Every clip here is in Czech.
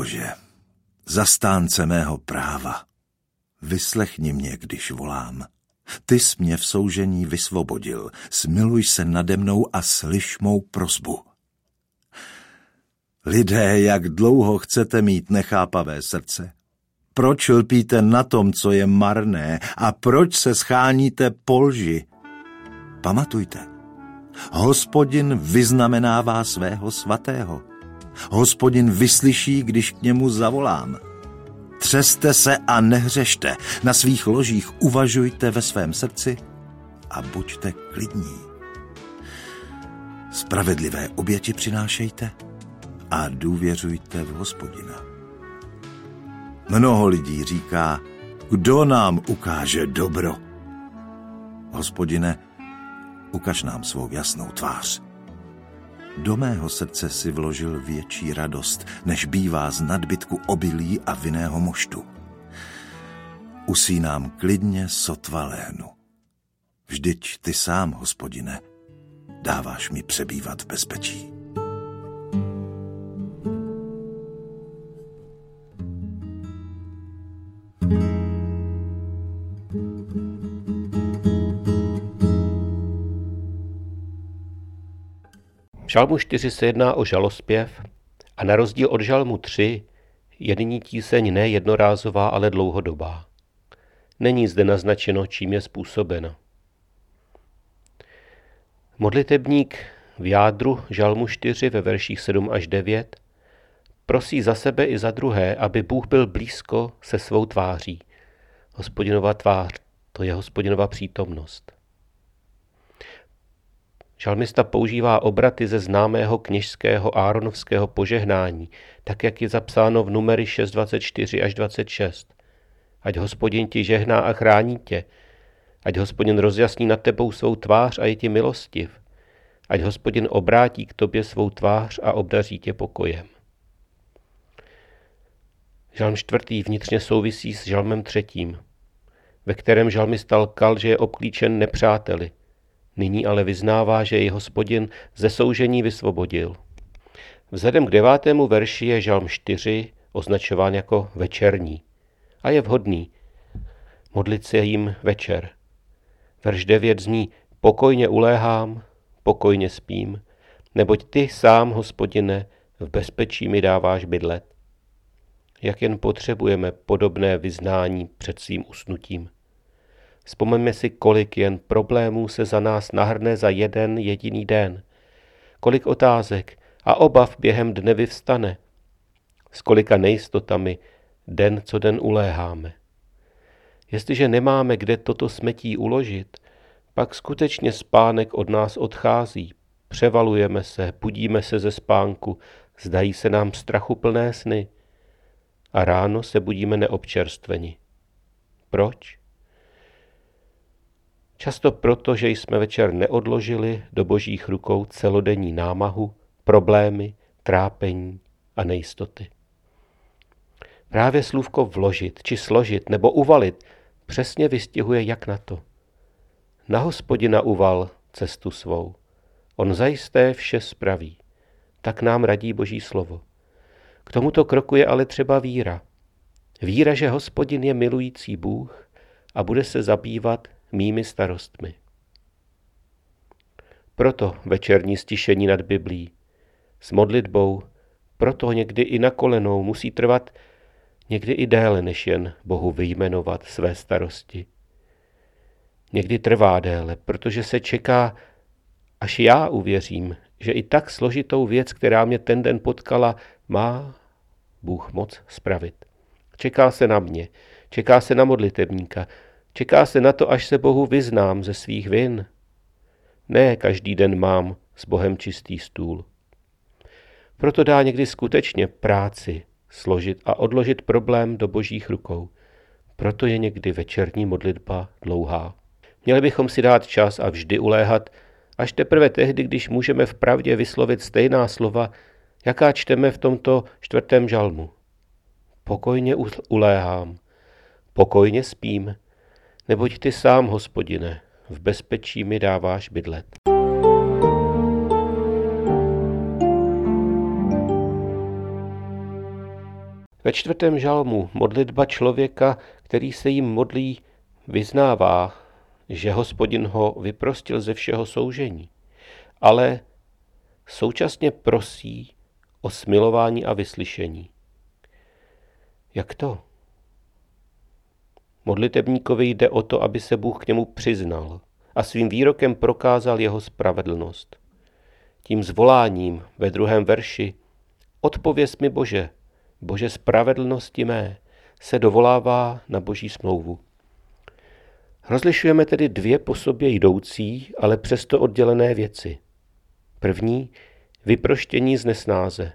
Bože, zastánce mého práva, vyslechni mě, když volám. Ty jsi mě v soužení vysvobodil, smiluj se nade mnou a slyš mou prozbu. Lidé, jak dlouho chcete mít nechápavé srdce? Proč lpíte na tom, co je marné a proč se scháníte polži? Pamatujte, hospodin vyznamenává svého svatého. Hospodin vyslyší, když k němu zavolám. Třeste se a nehřešte, na svých ložích uvažujte ve svém srdci a buďte klidní. Spravedlivé oběti přinášejte a důvěřujte v hospodina. Mnoho lidí říká, kdo nám ukáže dobro? Hospodine, ukaž nám svou jasnou tvář. Do mého srdce si vložil větší radost, než bývá z nadbytku obilí a vinného moštu. Usínám klidně sotva lénu. Vždyť ty sám, hospodine, dáváš mi přebývat v bezpečí. Žalmu 4 se jedná o žalospěv a na rozdíl od žalmu 3 je nyní tíseň ne jednorázová, ale dlouhodobá. Není zde naznačeno, čím je způsobena. Modlitebník v jádru žalmu 4 ve verších 7 až 9 prosí za sebe i za druhé, aby Bůh byl blízko se svou tváří. Hospodinova tvář, to je hospodinova přítomnost. Žalmista používá obraty ze známého kněžského áronovského požehnání, tak jak je zapsáno v numery 6.24 až 26. Ať hospodin ti žehná a chrání tě, ať hospodin rozjasní nad tebou svou tvář a je ti milostiv, ať hospodin obrátí k tobě svou tvář a obdaří tě pokojem. Žalm čtvrtý vnitřně souvisí s žalmem třetím, ve kterém žalmista lkal, že je obklíčen nepřáteli – Nyní ale vyznává, že jej hospodin ze soužení vysvobodil. Vzhledem k devátému verši je žalm 4 označován jako večerní a je vhodný modlit se jim večer. Verš 9 zní pokojně uléhám, pokojně spím, neboť ty sám, hospodine, v bezpečí mi dáváš bydlet. Jak jen potřebujeme podobné vyznání před svým usnutím. Vzpomeňme si, kolik jen problémů se za nás nahrne za jeden jediný den. Kolik otázek a obav během dne vyvstane. S kolika nejistotami den co den uléháme. Jestliže nemáme kde toto smetí uložit, pak skutečně spánek od nás odchází. Převalujeme se, budíme se ze spánku, zdají se nám strachu plné sny. A ráno se budíme neobčerstveni. Proč? Často proto, že jsme večer neodložili do božích rukou celodenní námahu, problémy, trápení a nejistoty. Právě slůvko vložit, či složit, nebo uvalit přesně vystihuje, jak na to. Na hospodina uval cestu svou. On zajisté vše spraví. Tak nám radí boží slovo. K tomuto kroku je ale třeba víra. Víra, že hospodin je milující Bůh a bude se zabývat mými starostmi. Proto večerní stišení nad Biblí, s modlitbou, proto někdy i na kolenou musí trvat někdy i déle, než jen Bohu vyjmenovat své starosti. Někdy trvá déle, protože se čeká, až já uvěřím, že i tak složitou věc, která mě ten den potkala, má Bůh moc spravit. Čeká se na mě, čeká se na modlitebníka, Čeká se na to, až se Bohu vyznám ze svých vin. Ne každý den mám s Bohem čistý stůl. Proto dá někdy skutečně práci složit a odložit problém do božích rukou. Proto je někdy večerní modlitba dlouhá. Měli bychom si dát čas a vždy uléhat, až teprve tehdy, když můžeme v pravdě vyslovit stejná slova, jaká čteme v tomto čtvrtém žalmu. Pokojně uléhám, pokojně spím, neboť ty sám, hospodine, v bezpečí mi dáváš bydlet. Ve čtvrtém žalmu modlitba člověka, který se jim modlí, vyznává, že hospodin ho vyprostil ze všeho soužení, ale současně prosí o smilování a vyslyšení. Jak to? Modlitebníkovi jde o to, aby se Bůh k němu přiznal a svým výrokem prokázal jeho spravedlnost. Tím zvoláním ve druhém verši Odpověz mi Bože, Bože spravedlnosti mé, se dovolává na boží smlouvu. Rozlišujeme tedy dvě po sobě jdoucí, ale přesto oddělené věci. První vyproštění z nesnáze,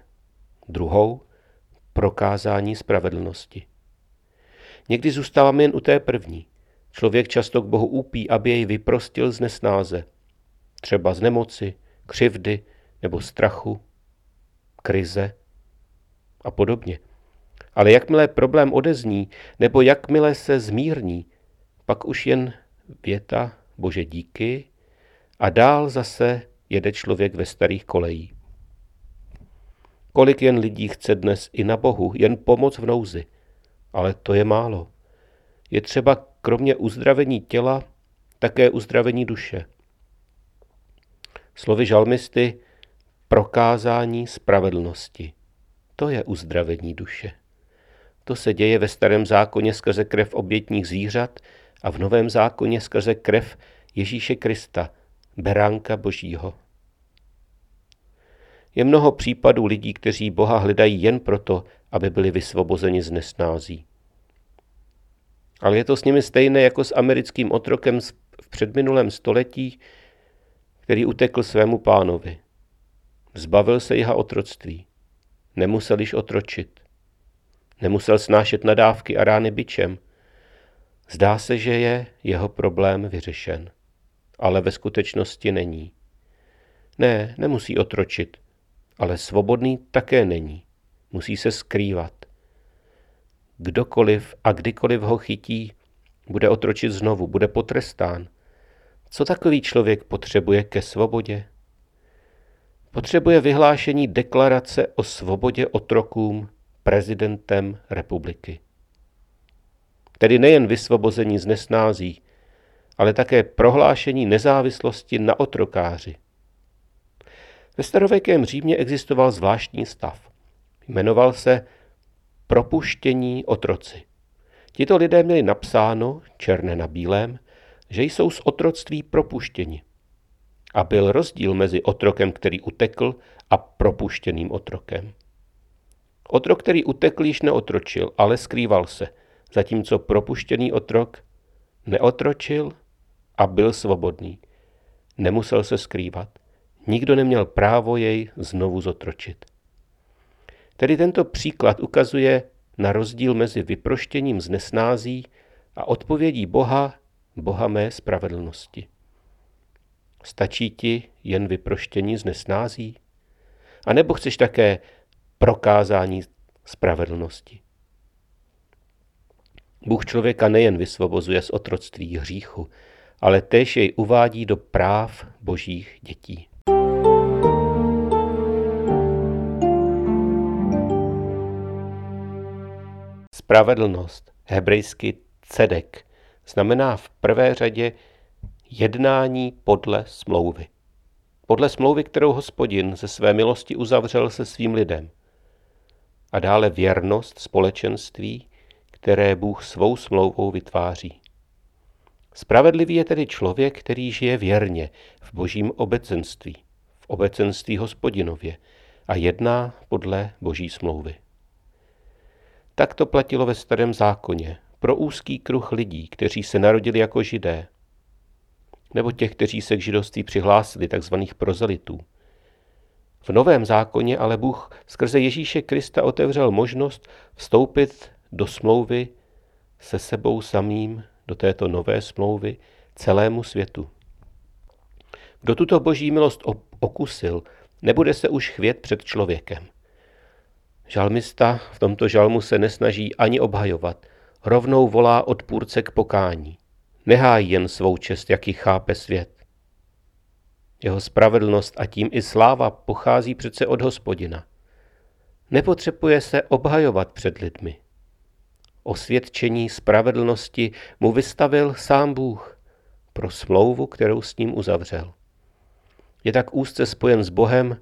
druhou prokázání spravedlnosti. Někdy zůstáváme jen u té první. Člověk často k Bohu úpí, aby jej vyprostil z nesnáze. Třeba z nemoci, křivdy nebo strachu, krize a podobně. Ale jakmile problém odezní, nebo jakmile se zmírní, pak už jen věta Bože díky a dál zase jede člověk ve starých kolejí. Kolik jen lidí chce dnes i na Bohu, jen pomoc v nouzi. Ale to je málo. Je třeba kromě uzdravení těla také uzdravení duše. Slovy žalmisty prokázání spravedlnosti. To je uzdravení duše. To se děje ve starém zákoně skrze krev obětních zvířat a v novém zákoně skrze krev Ježíše Krista, beránka Božího. Je mnoho případů lidí, kteří Boha hledají jen proto, aby byli vysvobozeni z nesnází. Ale je to s nimi stejné jako s americkým otrokem v předminulém století, který utekl svému pánovi. Zbavil se jeho otroctví. Nemusel již otročit. Nemusel snášet nadávky a rány byčem. Zdá se, že je jeho problém vyřešen. Ale ve skutečnosti není. Ne, nemusí otročit, ale svobodný také není. Musí se skrývat. Kdokoliv a kdykoliv ho chytí, bude otročit znovu, bude potrestán. Co takový člověk potřebuje ke svobodě? Potřebuje vyhlášení deklarace o svobodě otrokům prezidentem republiky. Tedy nejen vysvobození z nesnází, ale také prohlášení nezávislosti na otrokáři. Ve starověkém Římě existoval zvláštní stav. Jmenoval se propuštění otroci. Tito lidé měli napsáno, černé na bílém, že jsou z otroctví propuštěni. A byl rozdíl mezi otrokem, který utekl, a propuštěným otrokem. Otrok, který utekl, již neotročil, ale skrýval se, zatímco propuštěný otrok neotročil a byl svobodný. Nemusel se skrývat. Nikdo neměl právo jej znovu zotročit. Tedy tento příklad ukazuje na rozdíl mezi vyproštěním z nesnází a odpovědí Boha, Boha mé spravedlnosti. Stačí ti jen vyproštění z nesnází? A nebo chceš také prokázání spravedlnosti? Bůh člověka nejen vysvobozuje z otroctví hříchu, ale též jej uvádí do práv božích dětí. Spravedlnost, hebrejsky cedek, znamená v prvé řadě jednání podle smlouvy. Podle smlouvy, kterou hospodin ze své milosti uzavřel se svým lidem. A dále věrnost společenství, které Bůh svou smlouvou vytváří. Spravedlivý je tedy člověk, který žije věrně v božím obecenství, v obecenství hospodinově a jedná podle boží smlouvy. Tak to platilo ve starém zákoně pro úzký kruh lidí, kteří se narodili jako židé, nebo těch, kteří se k židovství přihlásili, takzvaných prozelitů. V Novém zákoně ale Bůh skrze Ježíše Krista otevřel možnost vstoupit do smlouvy se sebou samým, do této nové smlouvy, celému světu. Kdo tuto boží milost okusil, nebude se už chvět před člověkem. Žalmista v tomto žalmu se nesnaží ani obhajovat, rovnou volá odpůrce k pokání. Nehájí jen svou čest, jaký chápe svět. Jeho spravedlnost a tím i sláva pochází přece od hospodina. Nepotřebuje se obhajovat před lidmi. Osvědčení spravedlnosti mu vystavil sám Bůh pro smlouvu, kterou s ním uzavřel. Je tak úzce spojen s Bohem,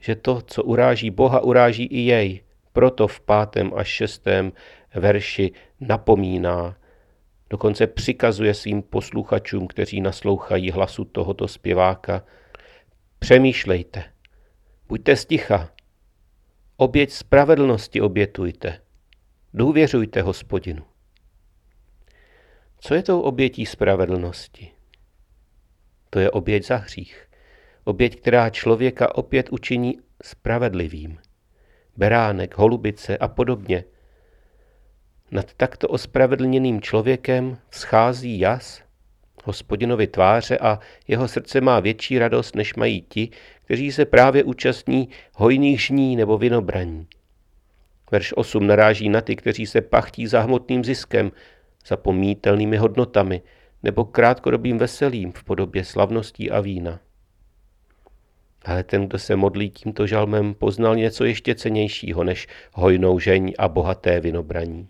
že to, co uráží Boha, uráží i jej. Proto v pátém až šestém verši napomíná, dokonce přikazuje svým posluchačům, kteří naslouchají hlasu tohoto zpěváka, přemýšlejte, buďte sticha, oběť spravedlnosti obětujte, důvěřujte hospodinu. Co je tou obětí spravedlnosti? To je oběť za hřích. Oběť, která člověka opět učiní spravedlivým. Beránek, holubice a podobně. Nad takto ospravedlněným člověkem schází jas, hospodinovi tváře a jeho srdce má větší radost, než mají ti, kteří se právě účastní hojných žní nebo vinobraní. Verš 8 naráží na ty, kteří se pachtí za hmotným ziskem, zapomítelnými hodnotami nebo krátkodobým veselím v podobě slavností a vína. Ale ten, kdo se modlí tímto žalmem, poznal něco ještě cenějšího než hojnou žeň a bohaté vinobraní.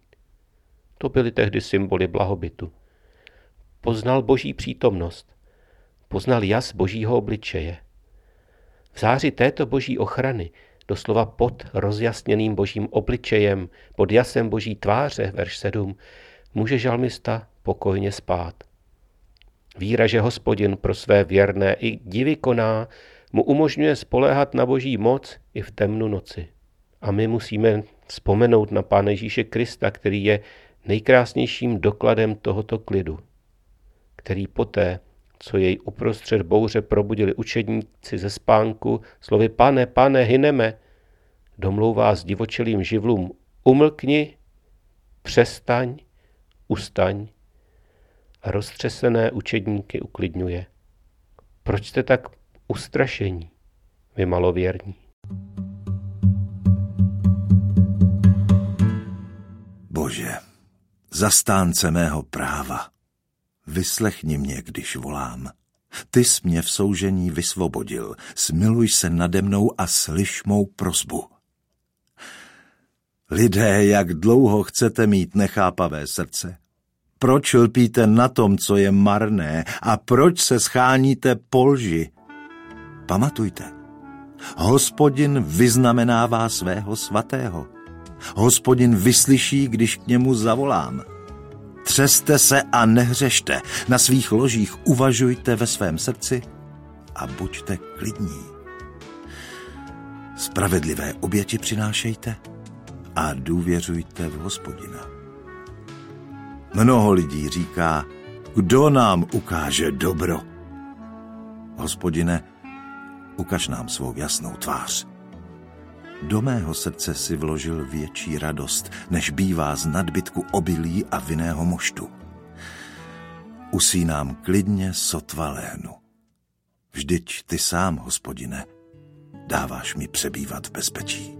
To byly tehdy symboly blahobytu. Poznal boží přítomnost. Poznal jas božího obličeje. V záři této boží ochrany, doslova pod rozjasněným božím obličejem, pod jasem boží tváře, verš 7, může žalmista pokojně spát. Víra, že hospodin pro své věrné i divy koná, mu umožňuje spoléhat na boží moc i v temnu noci. A my musíme vzpomenout na Pána Ježíše Krista, který je nejkrásnějším dokladem tohoto klidu, který poté, co jej uprostřed bouře probudili učedníci ze spánku, slovy pane, pane, hyneme, domlouvá s divočelým živlům umlkni, přestaň, ustaň a roztřesené učedníky uklidňuje. Proč jste tak ustrašení, vy malověrní? Bože, zastánce mého práva, vyslechni mě, když volám. Ty jsi mě v soužení vysvobodil, smiluj se nade mnou a slyš mou prozbu. Lidé, jak dlouho chcete mít nechápavé srdce? Proč lpíte na tom, co je marné a proč se scháníte polži? Pamatujte, hospodin vyznamenává svého svatého. Hospodin vyslyší, když k němu zavolám. Třeste se a nehřešte, na svých ložích uvažujte ve svém srdci a buďte klidní. Spravedlivé oběti přinášejte a důvěřujte v hospodina. Mnoho lidí říká, kdo nám ukáže dobro? Hospodine, ukaž nám svou jasnou tvář. Do mého srdce si vložil větší radost, než bývá z nadbytku obilí a vinného moštu. Usínám klidně sotva léhnu. Vždyť ty sám, hospodine, dáváš mi přebývat v bezpečí.